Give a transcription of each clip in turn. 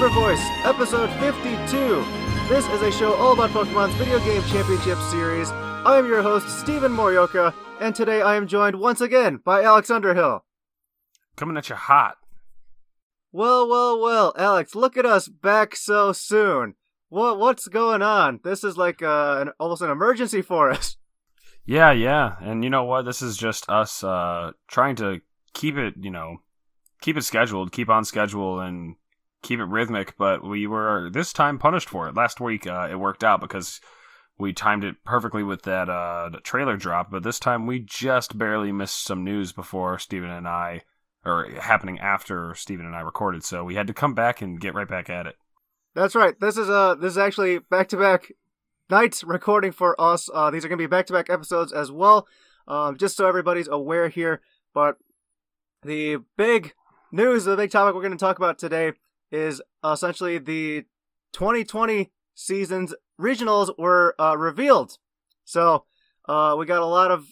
Welcome to the Hyper Voice, episode 52. This is a show all about Pokemon's video game championship series. I am your host, Stephen Morioka, and today I am joined once again by Alex Underhill. Coming at you hot. Well, well, well, Alex, look at us back so soon. What what's going on? This is like uh, an, almost an emergency for us. Yeah, yeah. And you know what? This is just us uh trying to keep it, you know, keep it scheduled, keep on schedule and keep it rhythmic, but we were this time punished for it. Last week uh, it worked out because we timed it perfectly with that uh trailer drop, but this time we just barely missed some news before Stephen and I or happening after Stephen and I recorded, so we had to come back and get right back at it. That's right. This is uh this is actually back to back nights recording for us. Uh, these are gonna be back to back episodes as well. Um, just so everybody's aware here. But the big news, the big topic we're gonna talk about today is essentially the 2020 season's regionals were uh, revealed. So uh, we got a lot of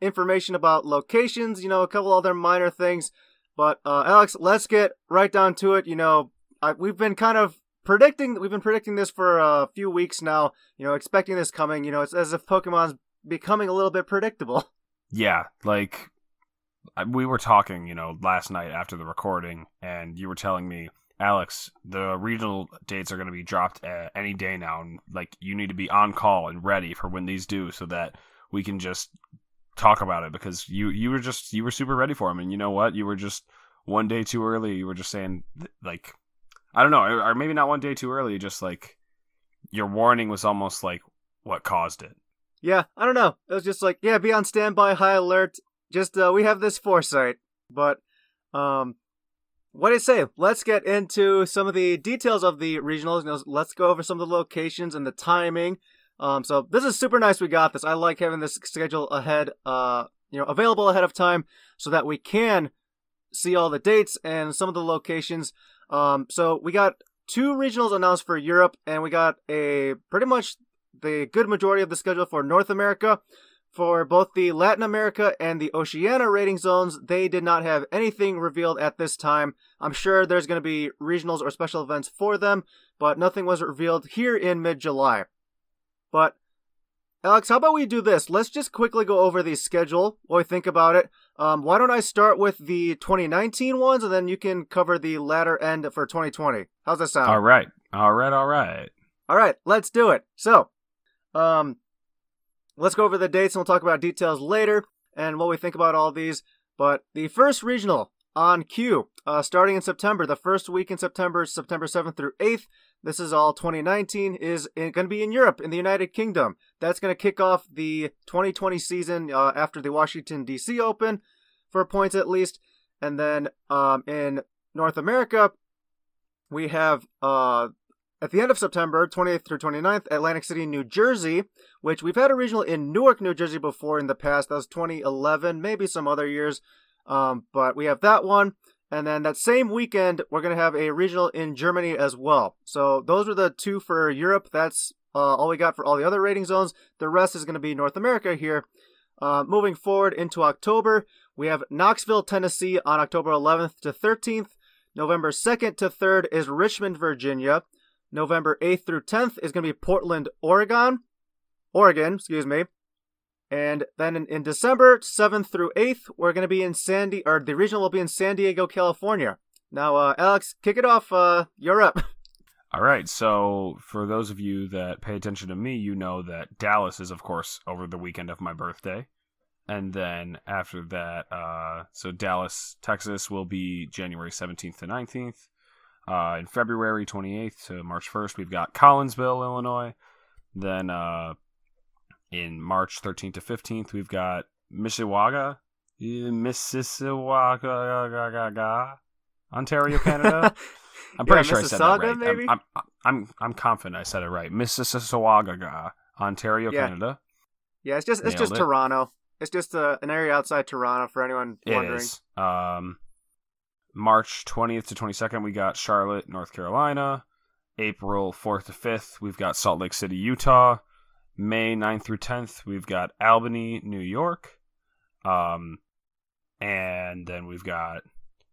information about locations, you know, a couple other minor things. But uh, Alex, let's get right down to it. You know, I, we've been kind of predicting we've been predicting this for a few weeks now you know expecting this coming you know it's as if pokemon's becoming a little bit predictable yeah like we were talking you know last night after the recording and you were telling me alex the regional dates are going to be dropped any day now and like you need to be on call and ready for when these do so that we can just talk about it because you you were just you were super ready for them and you know what you were just one day too early you were just saying like I don't know, or maybe not one day too early. Just like your warning was almost like what caused it. Yeah, I don't know. It was just like, yeah, be on standby, high alert. Just uh, we have this foresight, but um, what do you say? Let's get into some of the details of the regionals. Let's go over some of the locations and the timing. Um, so this is super nice. We got this. I like having this schedule ahead, uh, you know, available ahead of time so that we can see all the dates and some of the locations. Um, so we got two regionals announced for Europe, and we got a pretty much the good majority of the schedule for North America. For both the Latin America and the Oceania rating zones, they did not have anything revealed at this time. I'm sure there's going to be regionals or special events for them, but nothing was revealed here in mid July. But Alex, how about we do this? Let's just quickly go over the schedule while we think about it. Um, why don't I start with the 2019 ones, and then you can cover the latter end for 2020. How's that sound? All right, all right, all right, all right. Let's do it. So, um, let's go over the dates, and we'll talk about details later and what we think about all these. But the first regional on cue, uh, starting in September, the first week in September, September 7th through 8th. This is all 2019 is going to be in Europe, in the United Kingdom. That's going to kick off the 2020 season uh, after the Washington D.C. Open, for points at least. And then um, in North America, we have uh, at the end of September, 28th through 29th, Atlantic City, New Jersey, which we've had a regional in Newark, New Jersey before in the past. That was 2011, maybe some other years. Um, but we have that one. And then that same weekend, we're going to have a regional in Germany as well. So those are the two for Europe. That's uh, all we got for all the other rating zones. The rest is going to be North America here. Uh, moving forward into October, we have Knoxville, Tennessee on October 11th to 13th. November 2nd to 3rd is Richmond, Virginia. November 8th through 10th is going to be Portland, Oregon. Oregon, excuse me. And then in, in December 7th through 8th, we're going to be in San Sandy, or the regional will be in San Diego, California. Now, uh, Alex, kick it off. Uh, you're up. All right. So, for those of you that pay attention to me, you know that Dallas is, of course, over the weekend of my birthday. And then after that, uh, so Dallas, Texas will be January 17th to 19th. Uh, in February 28th to March 1st, we've got Collinsville, Illinois. Then uh, in March 13th to 15th, we've got Mississauga, Mississauga, Ontario, Canada. I'm pretty yeah, sure I said that right. Maybe? I'm, I'm, I'm, I'm confident I said it right. Mississauga, Ontario, yeah. Canada. Yeah, it's just it's just it. Toronto. It's just uh, an area outside Toronto for anyone wondering. It is. Um, March 20th to 22nd, we got Charlotte, North Carolina. April 4th to 5th, we've got Salt Lake City, Utah. May 9th through 10th, we've got Albany, New York. Um, and then we've got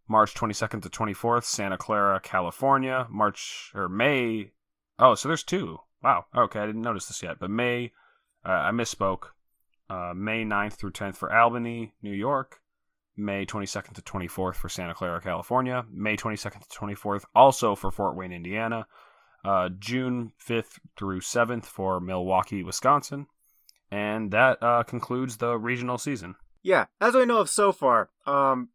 March 22nd to 24th, Santa Clara, California. March or May. Oh, so there's two. Wow. Okay, I didn't notice this yet. But May, uh, I misspoke. Uh, May 9th through 10th for Albany, New York. May 22nd to 24th for Santa Clara, California. May 22nd to 24th also for Fort Wayne, Indiana. Uh, June 5th through 7th for Milwaukee, Wisconsin. And that uh, concludes the regional season. Yeah, as we know of so far, um,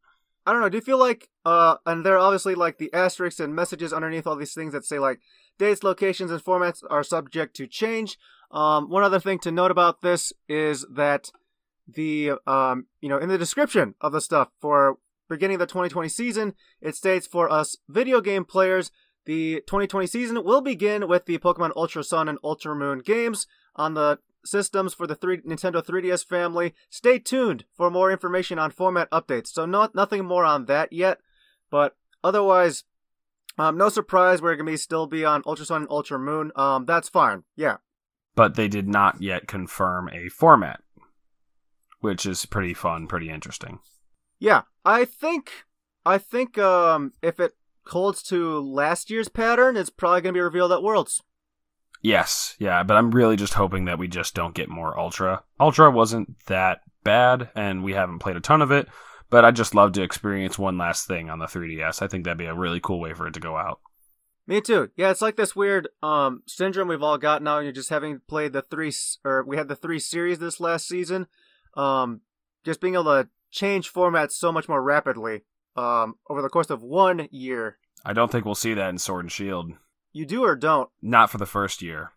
I don't know. Do you feel like, uh, and there are obviously like the asterisks and messages underneath all these things that say like dates, locations, and formats are subject to change. Um, one other thing to note about this is that the, um, you know, in the description of the stuff for beginning the 2020 season, it states for us video game players, the 2020 season will begin with the Pokemon Ultra Sun and Ultra Moon games on the systems for the three, Nintendo 3DS family. Stay tuned for more information on format updates. So not nothing more on that yet, but otherwise, um, no surprise we're gonna be still be on Ultra Sun and Ultra Moon. Um, that's fine. Yeah. But they did not yet confirm a format, which is pretty fun, pretty interesting. Yeah, I think I think um if it holds to last year's pattern, it's probably gonna be revealed at Worlds. Yes, yeah, but I'm really just hoping that we just don't get more Ultra. Ultra wasn't that bad, and we haven't played a ton of it, but I'd just love to experience one last thing on the 3DS. I think that'd be a really cool way for it to go out. Me too. Yeah, it's like this weird um syndrome we've all got now. You're just having played the three, or we had the three series this last season. Um, just being able to change formats so much more rapidly. Um, over the course of one year. I don't think we'll see that in Sword and Shield. You do or don't? Not for the first year.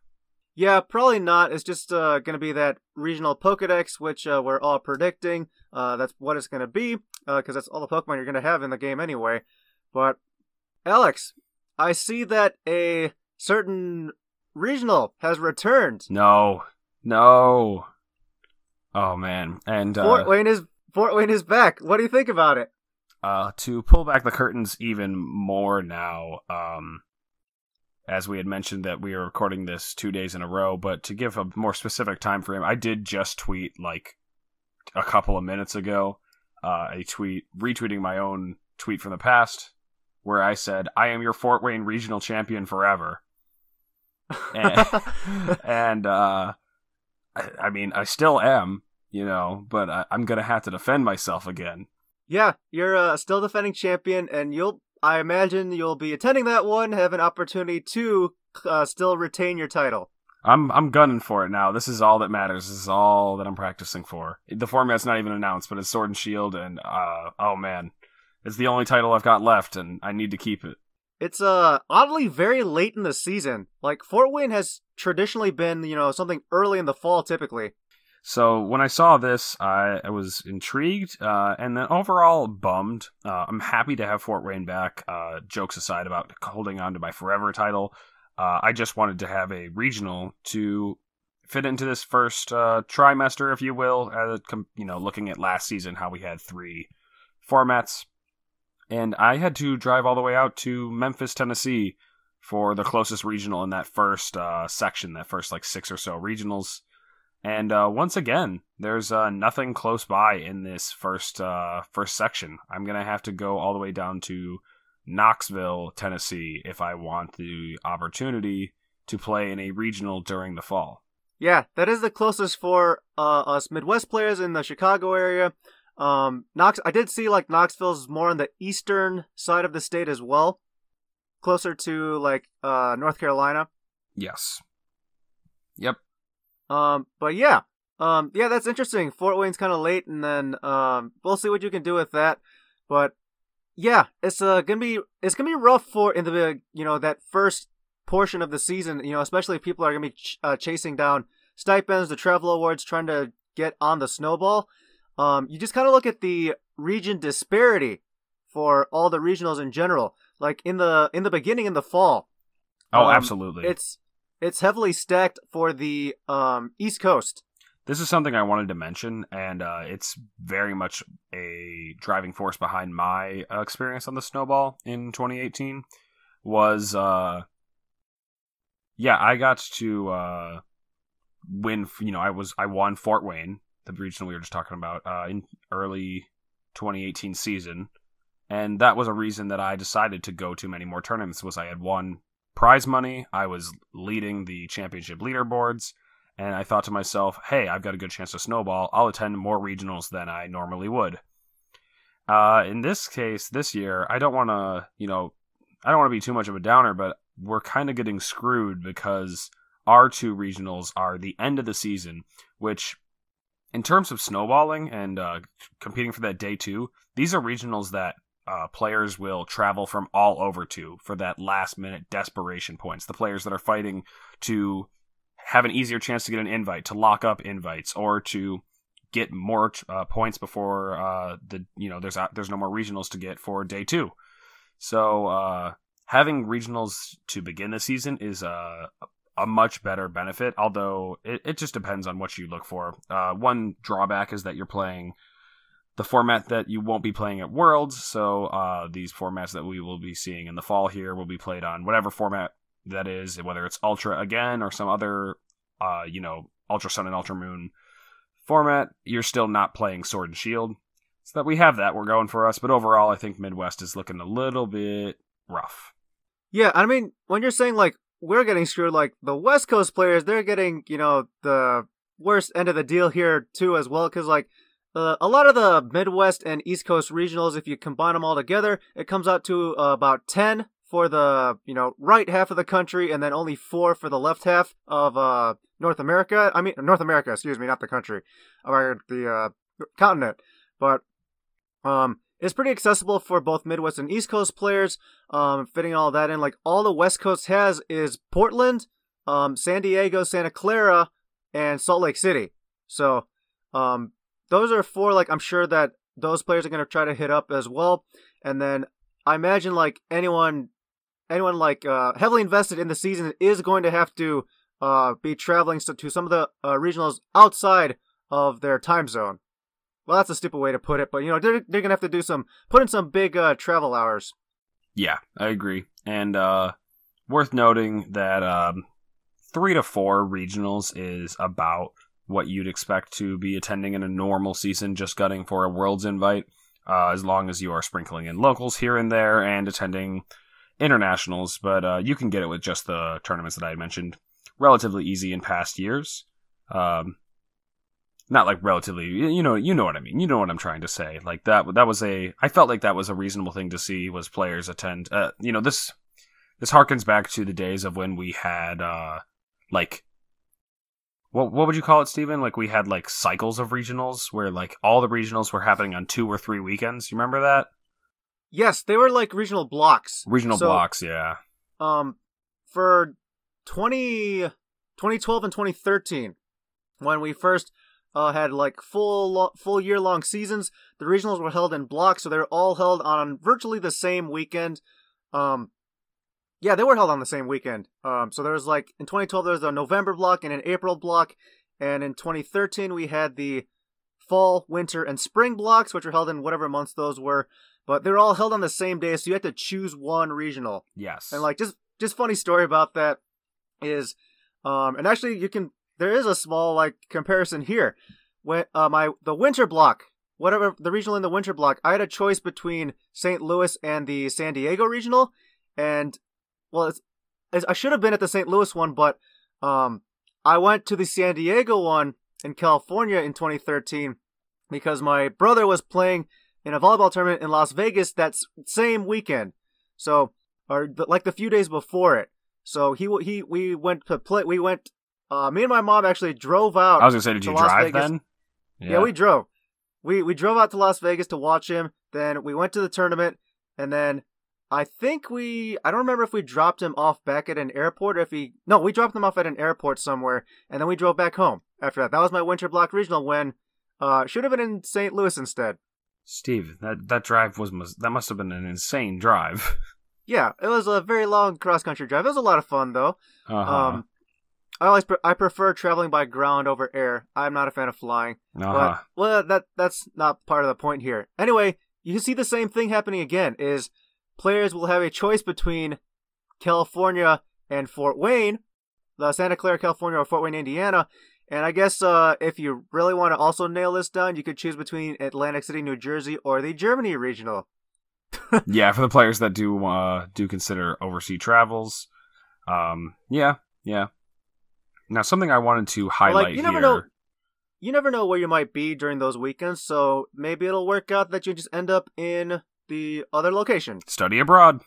Yeah, probably not. It's just uh, going to be that regional Pokedex, which uh, we're all predicting. Uh, that's what it's going to be, because that's all the Pokemon you're going to have in the game anyway. But, Alex, I see that a certain regional has returned. No. No. Oh, man. And Fort Wayne is Fort Wayne is back. What do you think about it? Uh, to pull back the curtains even more now, um, as we had mentioned that we are recording this two days in a row, but to give a more specific time frame, I did just tweet like a couple of minutes ago uh, a tweet retweeting my own tweet from the past where I said, "I am your Fort Wayne regional champion forever," and, and uh, I, I, mean, I still am, you know, but I, am gonna have to defend myself again. Yeah, you're uh, still defending champion, and you'll I imagine you'll be attending that one, have an opportunity to uh, still retain your title. I'm I'm gunning for it now. This is all that matters. This is all that I'm practicing for. The format's not even announced, but it's Sword and Shield, and uh, oh man, it's the only title I've got left, and I need to keep it. It's uh oddly very late in the season. Like Fort Wayne has traditionally been, you know, something early in the fall typically. So when I saw this, I, I was intrigued uh, and then overall bummed. Uh, I'm happy to have Fort Wayne back. Uh, jokes aside about holding on to my forever title, uh, I just wanted to have a regional to fit into this first uh, trimester, if you will. you know, looking at last season, how we had three formats, and I had to drive all the way out to Memphis, Tennessee, for the closest regional in that first uh, section, that first like six or so regionals. And uh, once again, there's uh, nothing close by in this first uh, first section. I'm gonna have to go all the way down to Knoxville, Tennessee, if I want the opportunity to play in a regional during the fall. Yeah, that is the closest for uh, us Midwest players in the Chicago area. Um, Knox, I did see like Knoxville's more on the eastern side of the state as well, closer to like uh, North Carolina. Yes. Yep. Um, but yeah, um, yeah, that's interesting. Fort Wayne's kind of late, and then um, we'll see what you can do with that. But yeah, it's uh gonna be it's gonna be rough for in the you know that first portion of the season. You know, especially if people are gonna be ch- uh, chasing down stipends, the travel awards, trying to get on the snowball. Um, you just kind of look at the region disparity for all the regionals in general. Like in the in the beginning in the fall. Oh, um, absolutely. It's it's heavily stacked for the um, East Coast. This is something I wanted to mention, and uh, it's very much a driving force behind my uh, experience on the snowball in 2018. Was uh, yeah, I got to uh, win. You know, I was I won Fort Wayne, the regional we were just talking about, uh, in early 2018 season, and that was a reason that I decided to go to many more tournaments. Was I had won prize money, I was leading the championship leaderboards, and I thought to myself, "Hey, I've got a good chance to snowball. I'll attend more regionals than I normally would." Uh, in this case, this year, I don't want to, you know, I don't want to be too much of a downer, but we're kind of getting screwed because our two regionals are the end of the season, which, in terms of snowballing and uh, competing for that day two, these are regionals that uh, players will travel from all over to for that last minute desperation points. The players that are fighting to have an easier chance to get an invite, to lock up invites, or to get more uh, points before uh, the you know there's there's no more regionals to get for day two. So uh, having regionals to begin the season is a a much better benefit. Although it, it just depends on what you look for. Uh, one drawback is that you're playing the format that you won't be playing at Worlds. So uh, these formats that we will be seeing in the fall here will be played on whatever format that is, whether it's Ultra again or some other, uh, you know, Ultra Sun and Ultra Moon format. You're still not playing Sword and Shield. So that we have that, we're going for us. But overall, I think Midwest is looking a little bit rough. Yeah, I mean, when you're saying like we're getting screwed, like the West Coast players, they're getting you know the worst end of the deal here too, as well, because like uh, a lot of the Midwest and East Coast regionals, if you combine them all together, it comes out to uh, about ten for the you know right half of the country, and then only four for the left half of uh, North America. I mean North America, excuse me, not the country, or the uh, continent. But um, it's pretty accessible for both Midwest and East Coast players. Um, fitting all that in, like all the West Coast has is Portland, um, San Diego, Santa Clara, and Salt Lake City. So, um, those are four. Like I'm sure that those players are going to try to hit up as well. And then I imagine like anyone, anyone like uh, heavily invested in the season is going to have to uh, be traveling to some of the uh, regionals outside of their time zone. Well, that's a stupid way to put it, but you know they're they're gonna have to do some put in some big uh, travel hours. Yeah, I agree, and uh, worth noting that um, three to four regionals is about what you'd expect to be attending in a normal season, just gutting for a Worlds invite. Uh, as long as you are sprinkling in locals here and there and attending internationals, but uh, you can get it with just the tournaments that I mentioned. Relatively easy in past years. Um, not like relatively you know you know what i mean you know what i'm trying to say like that that was a i felt like that was a reasonable thing to see was players attend uh, you know this this harkens back to the days of when we had uh like what what would you call it Stephen? like we had like cycles of regionals where like all the regionals were happening on two or three weekends you remember that yes they were like regional blocks regional so, blocks yeah um for 20 2012 and 2013 when we first uh, had like full full year long seasons. The regionals were held in blocks, so they're all held on virtually the same weekend. Um, yeah, they were held on the same weekend. Um, so there was like in 2012 there was a November block and an April block, and in 2013 we had the fall, winter, and spring blocks, which were held in whatever months those were. But they're all held on the same day, so you had to choose one regional. Yes. And like just just funny story about that is, um, and actually you can there is a small like comparison here. When uh, my the winter block, whatever the regional in the winter block, I had a choice between St. Louis and the San Diego regional, and well, it's, it's, I should have been at the St. Louis one, but um, I went to the San Diego one in California in 2013 because my brother was playing in a volleyball tournament in Las Vegas that same weekend. So, or the, like the few days before it. So he he we went to play. We went uh, me and my mom actually drove out. I was gonna say, did you Las drive Vegas. then? Yeah. yeah. we drove. We we drove out to Las Vegas to watch him. Then we went to the tournament, and then I think we I don't remember if we dropped him off back at an airport or if he no we dropped him off at an airport somewhere, and then we drove back home after that. That was my winter block regional win. uh should have been in St. Louis instead. Steve, that that drive was that must have been an insane drive. Yeah, it was a very long cross country drive. It was a lot of fun though. Uh-huh. Um, I always pre- I prefer traveling by ground over air. I'm not a fan of flying. Uh-huh. But well, that that's not part of the point here. Anyway, you see the same thing happening again. Is players will have a choice between California and Fort Wayne, the Santa Clara, California, or Fort Wayne, Indiana. And I guess uh, if you really want to also nail this down, you could choose between Atlantic City, New Jersey, or the Germany regional. yeah, for the players that do uh, do consider overseas travels. Um, yeah, yeah. Now, something I wanted to highlight like, you never here. know. You never know where you might be during those weekends, so maybe it'll work out that you just end up in the other location. Study abroad.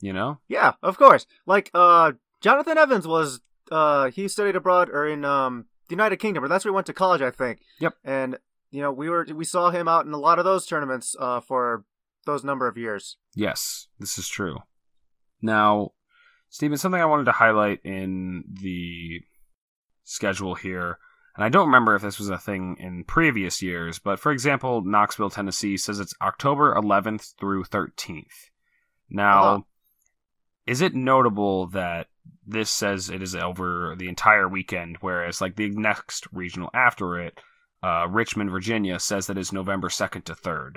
You know? Yeah, of course. Like uh Jonathan Evans was uh he studied abroad or in um the United Kingdom, or that's where he went to college, I think. Yep. And you know, we were we saw him out in a lot of those tournaments uh for those number of years. Yes, this is true. Now, Stephen, something I wanted to highlight in the schedule here, and I don't remember if this was a thing in previous years, but for example, Knoxville, Tennessee says it's October 11th through 13th. Now, Uh-huh. is it notable that this says it is over the entire weekend, whereas like the next regional after it, uh, Richmond, Virginia, says that it's November 2nd to 3rd?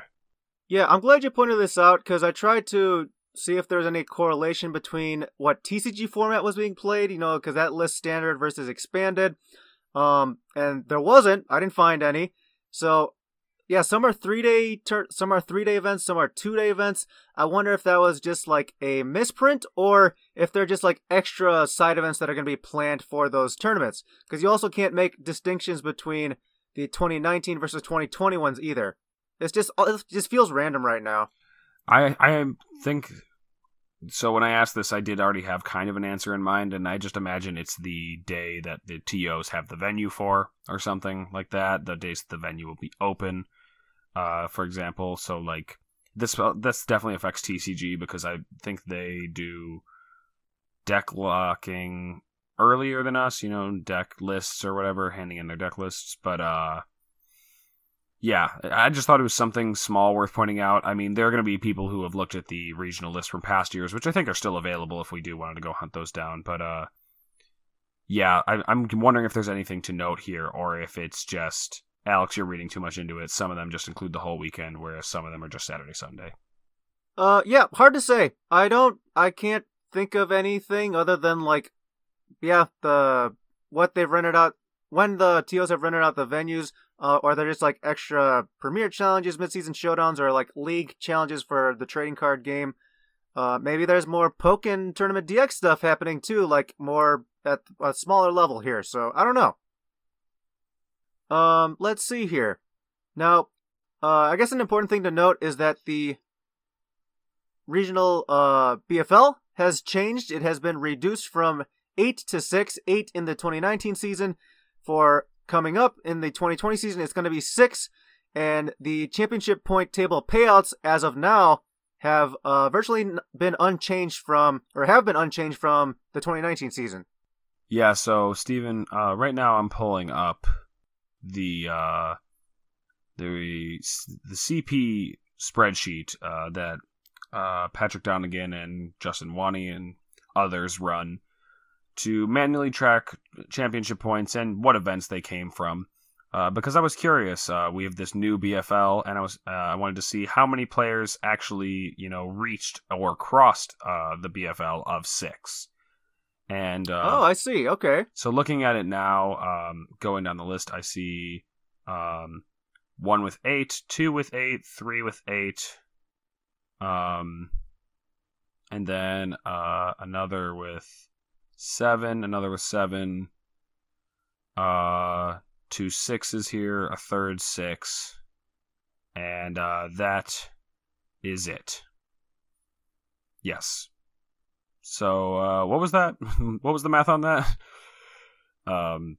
Yeah, I'm glad you pointed this out because I tried to see if there was any correlation between what TCG format was being played, you know, because that lists standard versus expanded. Um, and there wasn't. I didn't find any. So, yeah, some are three day, tur- some are three day events, some are two day events. I wonder if that was just like a misprint or if they're just like extra side events that are going to be planned for those tournaments. Because you also can't make distinctions between the 2019 versus 2020 ones either. It's just it just feels random right now. I I think so. When I asked this, I did already have kind of an answer in mind, and I just imagine it's the day that the TOs have the venue for, or something like that. The days the venue will be open, uh, for example. So like this, this definitely affects TCG because I think they do deck locking earlier than us. You know, deck lists or whatever, handing in their deck lists, but uh yeah, I just thought it was something small worth pointing out. I mean, there are going to be people who have looked at the regional list from past years, which I think are still available if we do want to go hunt those down. But uh, yeah, I, I'm wondering if there's anything to note here, or if it's just Alex, you're reading too much into it. Some of them just include the whole weekend, whereas some of them are just Saturday, Sunday. Uh, yeah, hard to say. I don't, I can't think of anything other than like, yeah, the what they've rented out when the TOs have rented out the venues, uh, or they're just like extra premier challenges, midseason showdowns, or like league challenges for the trading card game. Uh, maybe there's more Pokken Tournament DX stuff happening too, like more at a smaller level here. So I don't know. Um, let's see here. Now, uh, I guess an important thing to note is that the regional uh, BFL has changed. It has been reduced from eight to six, eight in the 2019 season. For coming up in the 2020 season, it's going to be six, and the championship point table payouts as of now have uh, virtually been unchanged from, or have been unchanged from the 2019 season. Yeah, so Stephen, uh, right now I'm pulling up the uh, the the CP spreadsheet uh, that uh, Patrick Donegan and Justin Wani and others run to manually track championship points and what events they came from. Uh, because I was curious, uh, we have this new BFL, and I was uh, I wanted to see how many players actually you know reached or crossed uh, the BFL of six. And uh, oh, I see. Okay. so looking at it now, um, going down the list, I see um, one with eight, two with eight, three with eight, um, and then uh, another with seven, another with seven, uh, two sixes here, a third six, and uh, that is it. Yes. So uh, what was that? what was the math on that? Um,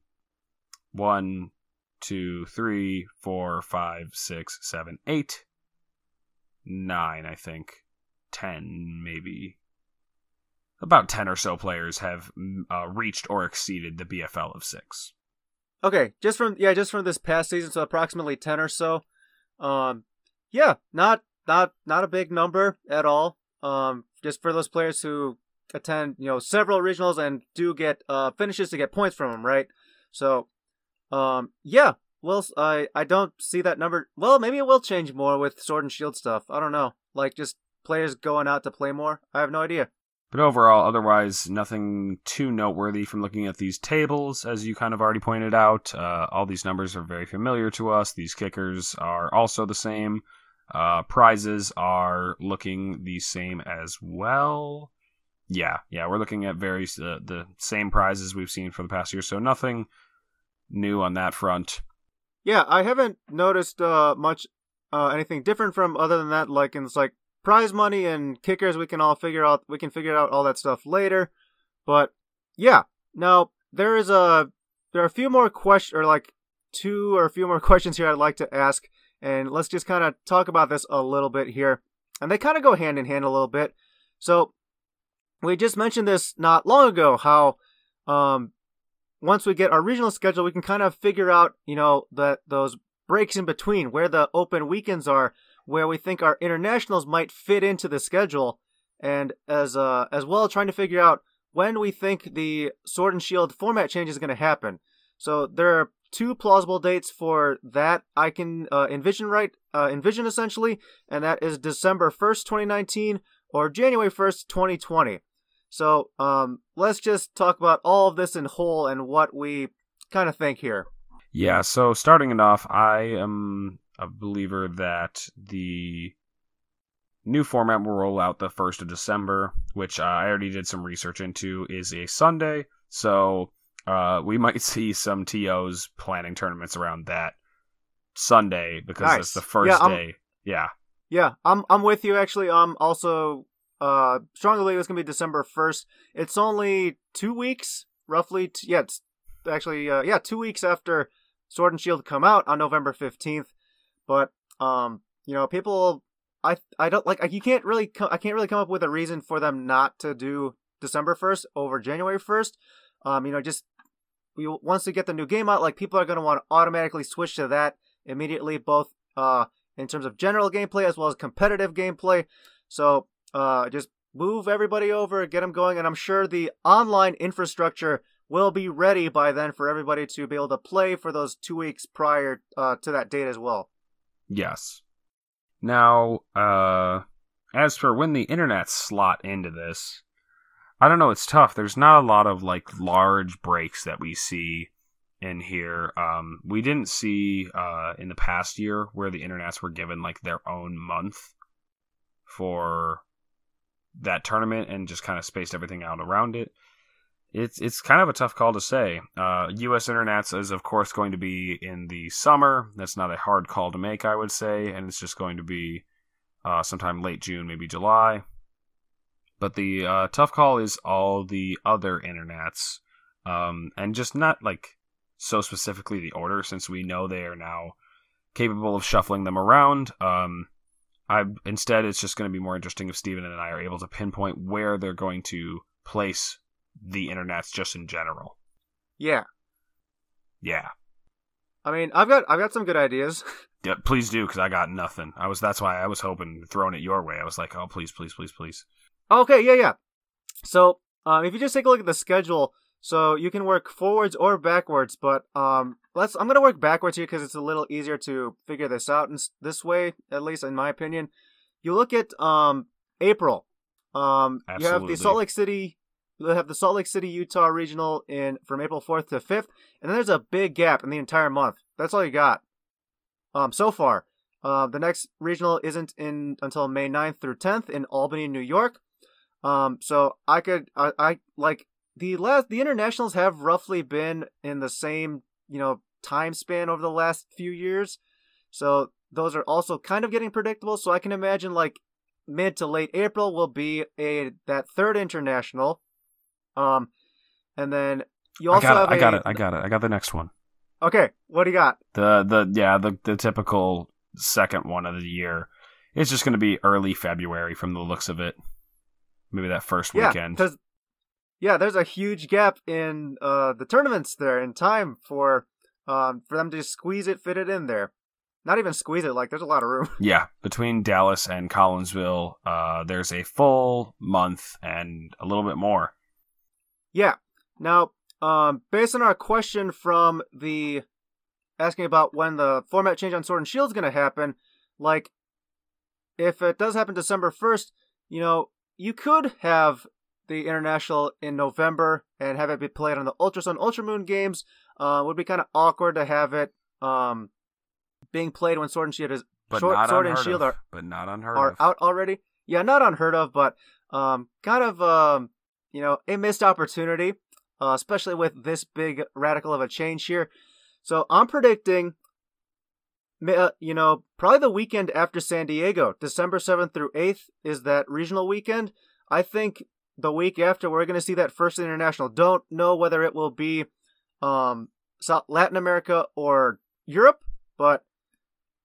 one, two, three, four, five, six, seven, eight, nine. I think ten, maybe. About ten or so players have mm, uh, reached or exceeded the BFL of six. Okay, just from yeah, just from this past season, so approximately ten or so. Um, yeah, not not not a big number at all. Um, just for those players who attend, you know, several regionals and do get uh finishes to get points from them, right? So, um, yeah. Well, I I don't see that number. Well, maybe it will change more with Sword and Shield stuff. I don't know. Like just players going out to play more. I have no idea. But overall, otherwise, nothing too noteworthy from looking at these tables, as you kind of already pointed out. Uh, all these numbers are very familiar to us. These kickers are also the same. Uh, prizes are looking the same as well. Yeah, yeah, we're looking at very uh, the same prizes we've seen for the past year, so nothing new on that front. Yeah, I haven't noticed uh, much uh, anything different from other than that. Like, it's like prize money and kickers. We can all figure out. We can figure out all that stuff later. But yeah, now there is a there are a few more questions, or like two or a few more questions here I'd like to ask, and let's just kind of talk about this a little bit here. And they kind of go hand in hand a little bit. So we just mentioned this not long ago how um, once we get our regional schedule, we can kind of figure out, you know, that those breaks in between, where the open weekends are, where we think our internationals might fit into the schedule, and as uh, as well trying to figure out when we think the Sword and Shield format change is going to happen. So there are two plausible dates for that I can uh, envision right uh, envision essentially, and that is December first, 2019, or January 1st, 2020. So um, let's just talk about all of this in whole and what we kind of think here. Yeah, so starting it off, I am a believer that the new format will roll out the 1st of December, which uh, I already did some research into, is a Sunday. So uh, we might see some TOs planning tournaments around that Sunday because nice. it's the first yeah, day. Yeah. Yeah, I'm I'm with you actually. I'm also uh, strongly believe it's gonna be December first. It's only two weeks, roughly. T- yeah, it's actually uh, yeah, two weeks after Sword and Shield come out on November fifteenth. But um, you know, people, I I don't like you can't really co- I can't really come up with a reason for them not to do December first over January first. Um, you know, just we once we get the new game out, like people are gonna want to automatically switch to that immediately, both uh in terms of general gameplay as well as competitive gameplay. So uh, just move everybody over, get them going, and I'm sure the online infrastructure will be ready by then for everybody to be able to play for those two weeks prior uh, to that date as well. Yes. Now, uh, as for when the internet slot into this, I don't know. It's tough. There's not a lot of like large breaks that we see in here. Um, we didn't see uh, in the past year where the internets were given like their own month for that tournament and just kind of spaced everything out around it. It's it's kind of a tough call to say. Uh, U.S. Internets is of course going to be in the summer. That's not a hard call to make, I would say, and it's just going to be uh, sometime late June, maybe July. But the uh, tough call is all the other internets, um, and just not like so specifically the order, since we know they are now capable of shuffling them around. Um, I instead it's just going to be more interesting if Stephen and I are able to pinpoint where they're going to place the internets just in general. Yeah. Yeah. I mean, I've got I've got some good ideas. yeah, please do because I got nothing. I was that's why I was hoping throwing it your way. I was like, oh please, please, please, please. Okay, yeah, yeah. So um, if you just take a look at the schedule, so you can work forwards or backwards, but um, let's. I'm gonna work backwards here because it's a little easier to figure this out in this way, at least in my opinion. You look at um April. Um, you have the Salt Lake City. You have the Salt Lake City, Utah regional in from April 4th to 5th, and then there's a big gap in the entire month. That's all you got. Um, so far. Uh, the next regional isn't in until May 9th through 10th in Albany, New York. Um, so I could, I, I like the last the internationals have roughly been in the same you know time span over the last few years so those are also kind of getting predictable so i can imagine like mid to late april will be a that third international um and then you also I got have it, a, I got it i got it i got the next one okay what do you got the the yeah the the typical second one of the year it's just going to be early february from the looks of it maybe that first yeah, weekend yeah, there's a huge gap in uh, the tournaments there in time for um, for them to squeeze it, fit it in there. Not even squeeze it, like there's a lot of room. Yeah, between Dallas and Collinsville, uh, there's a full month and a little bit more. Yeah. Now, um, based on our question from the asking about when the format change on Sword and Shield is going to happen, like if it does happen December 1st, you know, you could have the international in November and have it be played on the Ultra Sun Ultra Moon games. Uh, would be kind of awkward to have it um, being played when Sword and Shield is but Sword, Sword and Shield of. are but not unheard are of. out already. Yeah, not unheard of, but um, kind of um, you know, a missed opportunity, uh, especially with this big radical of a change here. So I'm predicting, uh, you know, probably the weekend after San Diego, December seventh through eighth is that regional weekend. I think the week after we're going to see that first international. Don't know whether it will be um South Latin America or Europe, but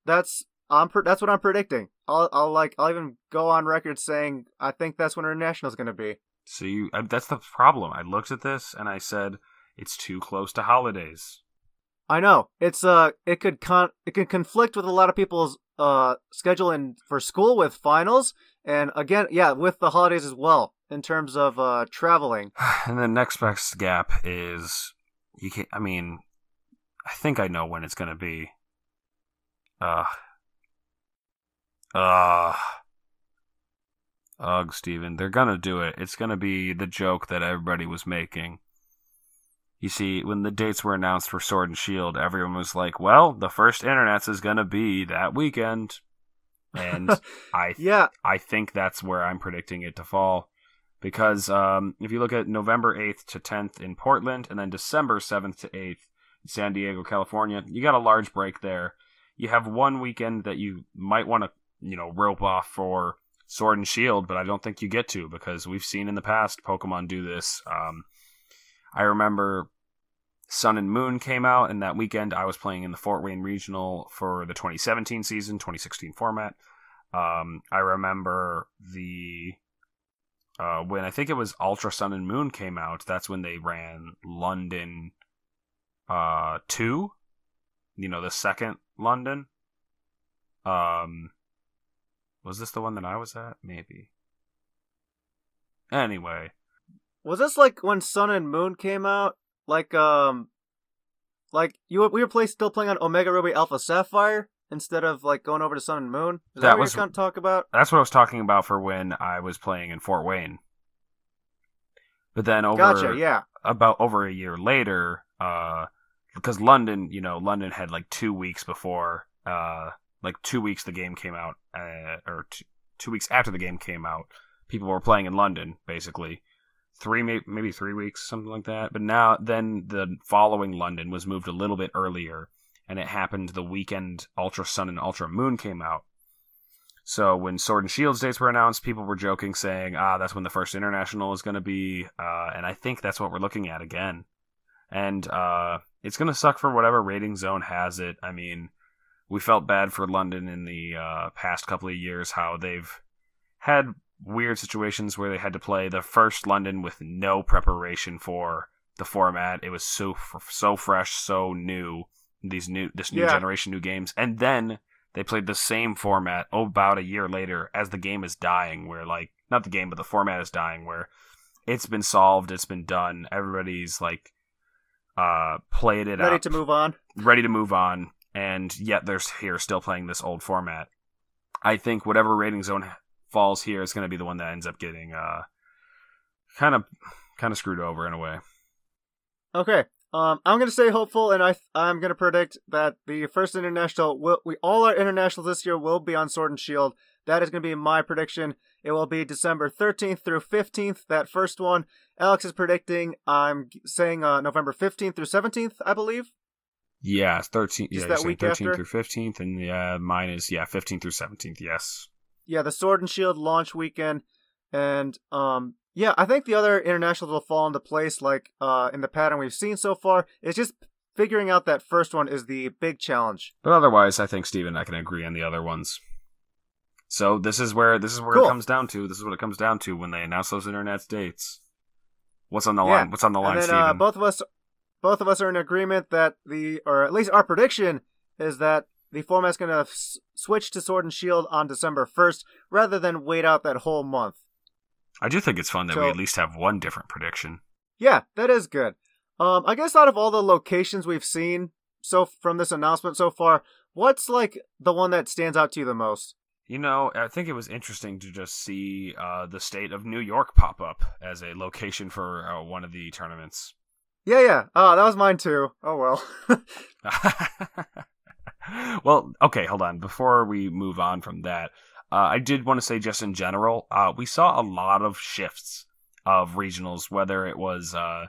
that's I'm pre- that's what I'm predicting. I'll I'll like I'll even go on record saying I think that's when international is going to be. So you, uh, that's the problem. I looked at this and I said it's too close to holidays. I know it's uh it could con it could conflict with a lot of people's uh schedule in for school with finals and again yeah with the holidays as well in terms of uh traveling. And the next best gap is you can't. I mean, I think I know when it's gonna be. Uh. Uh. Ugh, Stephen. They're gonna do it. It's gonna be the joke that everybody was making. You see, when the dates were announced for Sword and Shield, everyone was like, well, the first internets is gonna be that weekend. And I Yeah, I think that's where I'm predicting it to fall. Because um, if you look at November 8th to 10th in Portland and then December 7th to 8th in San Diego, California, you got a large break there. You have one weekend that you might want to, you know, rope off for Sword and Shield, but I don't think you get to because we've seen in the past Pokemon do this. Um, I remember Sun and Moon came out, and that weekend I was playing in the Fort Wayne Regional for the 2017 season, 2016 format. Um, I remember the uh, when I think it was Ultra Sun and Moon came out. That's when they ran London uh, two. You know, the second London. Um, was this the one that I was at? Maybe. Anyway, was this like when Sun and Moon came out? Like um, like you were- we were play, still playing on Omega Ruby Alpha Sapphire instead of like going over to Sun and Moon. Is that, That what was- going to talk about? that's what I was talking about for when I was playing in Fort Wayne. But then over Gotcha. Yeah. about over a year later, uh, because London, you know, London had like two weeks before, uh, like two weeks the game came out, uh, or two, two weeks after the game came out, people were playing in London, basically. Three, maybe three weeks, something like that. But now, then the following London was moved a little bit earlier, and it happened the weekend Ultra Sun and Ultra Moon came out. So when Sword and Shields dates were announced, people were joking, saying, "Ah, that's when the first international is going to be," uh, and I think that's what we're looking at again. And uh, it's going to suck for whatever rating zone has it. I mean, we felt bad for London in the uh, past couple of years, how they've had weird situations where they had to play the first London with no preparation for the format. It was so so fresh, so new. These new this new Yeah. generation new games, and then they played the same format oh, about a year later as the game is dying where like not the game but the format is dying where it's been solved it's been done everybody's like uh played it out. Ready out to move on. ready to move on and yet they're here still playing this old format i think whatever rating zone falls here is going to be the one that ends up getting uh kind of kind of screwed over in a way Okay. Um, I'm gonna stay hopeful, and I I'm gonna predict that the first international will we all our internationals this year will be on Sword and Shield. That is gonna be my prediction. It will be December 13th through 15th. That first one. Alex is predicting. I'm saying uh, November 15th through 17th, I believe. Yeah it's 13 Just yeah that week 13th after? through 15th and yeah mine is yeah 15th through 17th yes Yeah, the Sword and Shield launch weekend, and um, yeah, I think the other internationals will fall into place like uh in the pattern we've seen so far. It's just figuring out that first one is the big challenge. But otherwise, I think Steve and I can agree on the other ones. So this is where this is where Cool. it comes down to. This is what it comes down to when they announce those internet dates. What's on the Yeah. line? What's on the line, and then uh, both of us, both of us are in agreement that the, or at least our prediction is that the format's going to s- switch to Sword and Shield on December first, rather than wait out that whole month. I do think it's fun that we at least have one different prediction. Yeah, that is good. Um, I guess out of all the locations we've seen so from this announcement so far, what's like the one that stands out to you the most? You know, I think it was interesting to just see uh, the state of New York pop up as a location for uh, one of the tournaments. Yeah, yeah. Oh, that was mine too. Oh well. well, okay, hold on. Before we move on from that, uh, I did want to say, just in general, uh, we saw a lot of shifts of regionals, whether it was uh,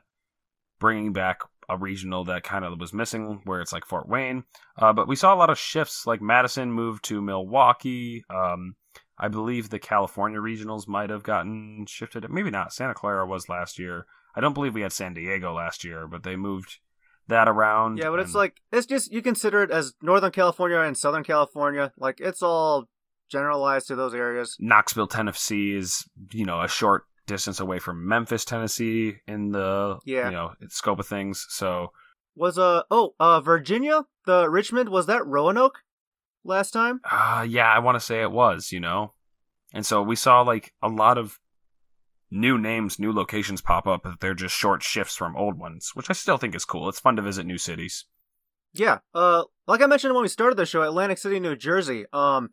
bringing back a regional that kind of was missing, where it's like Fort Wayne. Uh, but we saw a lot of shifts, like Madison moved to Milwaukee. Um, I believe the California regionals might have gotten shifted. Maybe not. Santa Clara was last year. I don't believe we had San Diego last year, but they moved that around. Yeah, but it's like it's just you consider it as Northern California and Southern California. Like it's all generalized to those areas. Knoxville, Tennessee is you know a short distance away from Memphis, Tennessee in the yeah. you know scope of things. So was uh oh uh Virginia the Richmond was that Roanoke last time? Uh yeah, I want to say it was, you know. And so we saw like a lot of new names, new locations pop up, but they're just short shifts from old ones, which I still think is cool. It's fun to visit new cities. Yeah. Uh like I mentioned when we started the show, Atlantic City, New Jersey. Um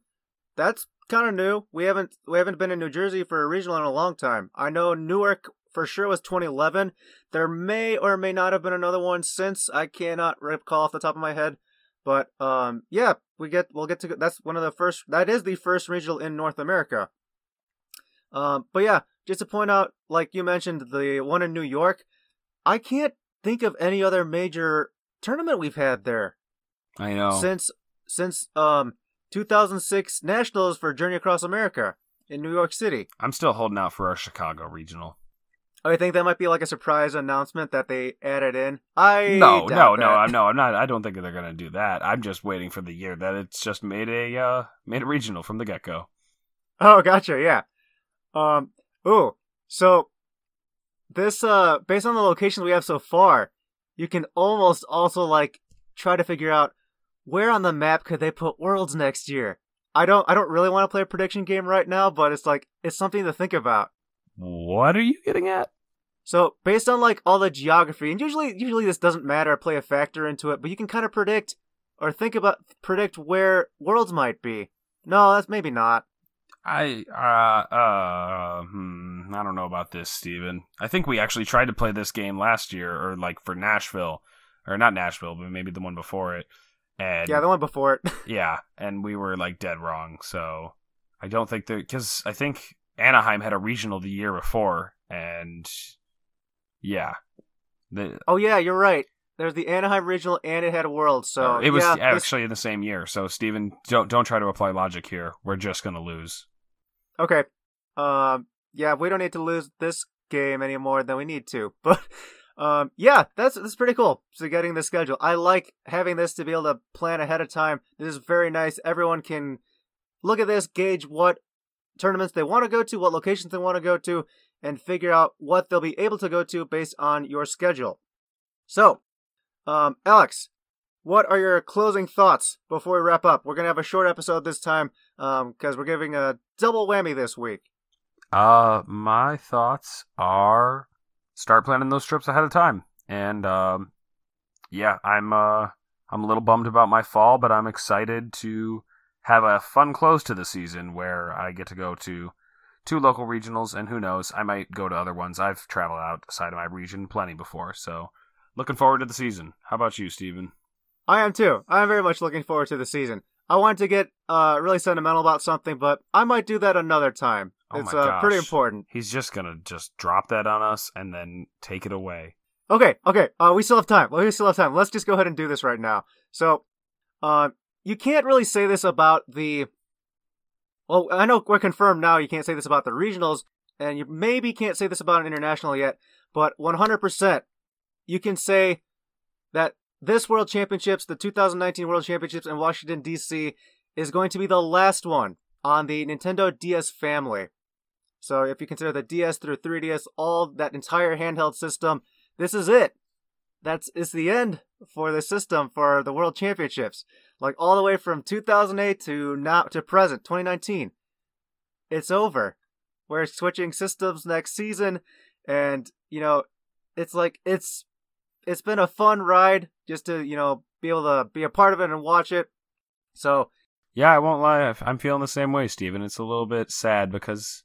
that's kind of new. We haven't we haven't been in New Jersey for a regional in a long time. I know Newark for sure was 2011. There may or may not have been another one since. I cannot recall off the top of my head. But um, yeah, we get we'll get to that's one of the first. That is the first regional in North America. Um, but yeah, just to point out, like you mentioned, the one in New York. I can't think of any other major tournament we've had there. I know since since um 2006 Nationals for Journey Across America in New York City. I'm still holding out for our Chicago regional. Oh, I think that might be like a surprise announcement that they added in. I no, no, that. no, I'm no, I'm not. I don't think they're gonna do that. I'm just waiting for the year that it's just made a uh, made a regional from the get go. Oh, gotcha. Yeah. Um. Oh, so this uh, based on the locations we have so far, you can almost also like try to figure out where on the map could they put worlds next year? I don't I don't really want to play a prediction game right now, but it's like it's something to think about. What are you getting at? So, based on like all the geography, and usually usually this doesn't matter, play a factor into it, but you can kind of predict or think about predict where worlds might be. No, that's maybe not. I uh uh hmm, I don't know about this, Stephen. I think we actually tried to play this game last year or like for Nashville or not Nashville, but maybe the one before it. And yeah, the one before it. yeah, and we were like dead wrong. So I don't think that because I think Anaheim had a regional the year before, and yeah. The, oh yeah, you're right. There's the Anaheim regional, and it had a world. So it was yeah, actually in the same year. So Stephen, don't don't try to apply logic here. We're just gonna lose. Okay. Um. Yeah, we don't need to lose this game any more than we need to. But um, yeah, that's that's pretty cool. So getting the schedule, I like having this to be able to plan ahead of time. This is very nice. Everyone can look at this, gauge what tournaments they want to go to, what locations they want to go to, and figure out what they'll be able to go to based on your schedule. So, um, Alex, what are your closing thoughts before we wrap up? We're gonna have a short episode this time because um, we're giving a double whammy this week. Uh, my thoughts are start planning those trips ahead of time. And um, yeah, I'm uh, I'm a little bummed about my fall, but I'm excited to have a fun close to the season where I get to go to two local regionals, and who knows, I might go to other ones. I've traveled outside of my region plenty before, so looking forward to the season. How about you, Stephen? I am too. I'm very much looking forward to the season. I wanted to get uh, really sentimental about something, but I might do that another time. Oh it's uh, pretty important. He's just gonna just drop that on us and then take it away. Okay, okay. Uh, we still have time. We still have time. Let's just go ahead and do this right now. So, uh, you can't really say this about the. Well, I know we're confirmed now. You can't say this about the regionals, and you maybe can't say this about an international yet. But 100%, you can say that this World Championships, the 2019 World Championships in Washington D.C., is going to be the last one on the Nintendo DS family. So if you consider the DS through 3DS, all that entire handheld system, this is it. That's it's the end for the system for the World Championships. Like all the way from 2008 to now to present 2019. It's over. We're switching systems next season and you know, it's like it's it's been a fun ride just to, you know, be able to be a part of it and watch it. So, yeah, I won't lie. I'm feeling the same way, Stephen. It's a little bit sad because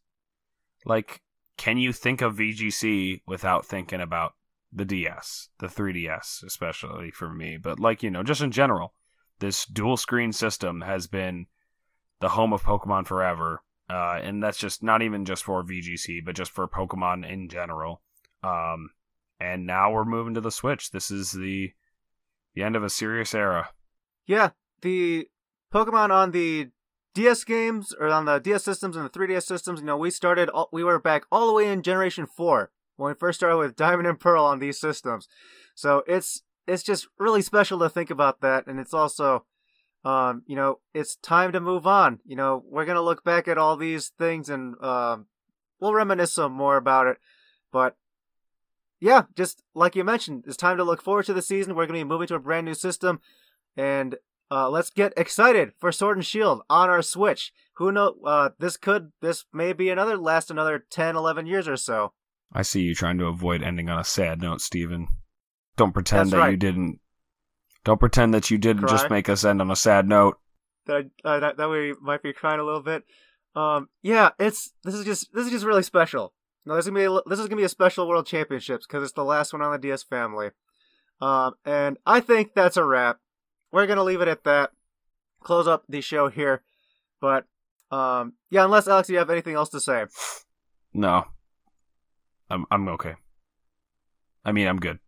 like, can you think of VGC without thinking about the DS, the 3DS, especially for me? But like, you know, just in general, this dual screen system has been the home of Pokemon forever. Uh, and that's just not even just for VGC, but just for Pokemon in general. Um, and now we're moving to the Switch. This is the the end of a serious era. Yeah, the Pokemon on the DS games or on the DS systems and the 3DS systems, you know, we started, all, we were back all the way in Generation 4 when we first started with Diamond and Pearl on these systems. So it's, it's just really special to think about that. And it's also, um, you know, it's time to move on. You know, we're to look back at all these things and, um, we'll reminisce some more about it. But yeah, just like you mentioned, it's time to look forward to the season. We're going to be moving to a brand new system. And uh, let's get excited for Sword and Shield on our Switch. Who know? Uh, this could, this may be another last another 10, 11 years or so. I see you trying to avoid ending on a sad note, Stephen. Don't pretend That's that right. you didn't. Don't pretend that you didn't just make us end on a sad note. That uh, that, that way might be crying a little bit. Um, yeah, it's this is just this is just really special. No, this is gonna be a, this is gonna be a special World Championships because it's the last one on the DS family. Um, and I think that's a wrap. We're gonna leave it at that. Close up the show here, but um, yeah, unless Alex, you have anything else to say. No, I'm I'm okay. I mean, I'm good.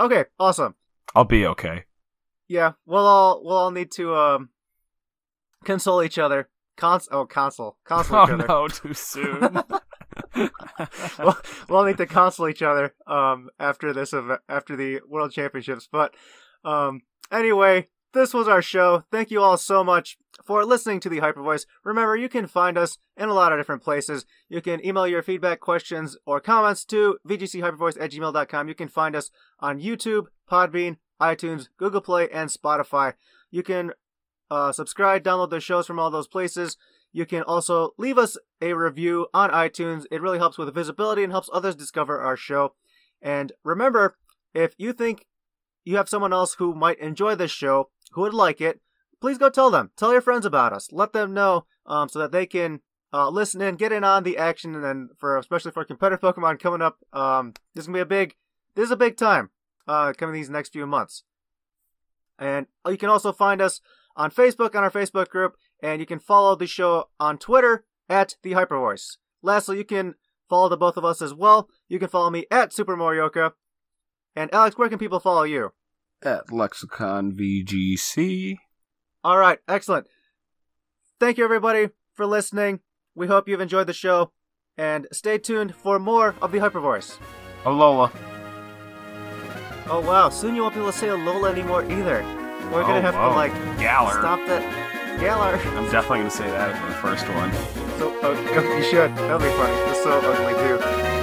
Okay, awesome. I'll be okay. Yeah, we'll all we'll all need to um console each other. Cons oh console console Oh each other. no, too soon. we'll, need to console each other um after this after the World Championships. But um anyway, this was our show. Thank you all so much for listening to the Hyper Voice. Remember, you can find us in a lot of different places. You can email your feedback, questions, or comments to vgchypervoice at gmail.com. You can find us on YouTube, Podbean, iTunes, Google Play, and Spotify. You can uh, subscribe, download the shows from all those places. You can also leave us a review on iTunes. It really helps with visibility and helps others discover our show. And remember, if you think you have someone else who might enjoy this show, who would like it, please go tell them. Tell your friends about us. Let them know um, so that they can uh, listen in, get in on the action, and then for especially for competitive Pokemon coming up, um, this is gonna be a big, this is a big time uh, coming these next few months. And you can also find us on Facebook on our Facebook group, and you can follow the show on Twitter at the Hyper Voice. Lastly, you can follow the both of us as well. You can follow me at Super Morioka. And Alex, where can people follow you? At Lexicon VGC. All right, excellent. Thank you, everybody, for listening. We hope you've enjoyed the show, and stay tuned for more of the Hyper Voice. Alola. Oh wow, soon you won't be able to say Alola anymore either. We're gonna Oh, have whoa. to like Galar. stop that. Galar. I'm definitely gonna say that for the first one. So uh, you should. That'll be funny. It's so ugly too.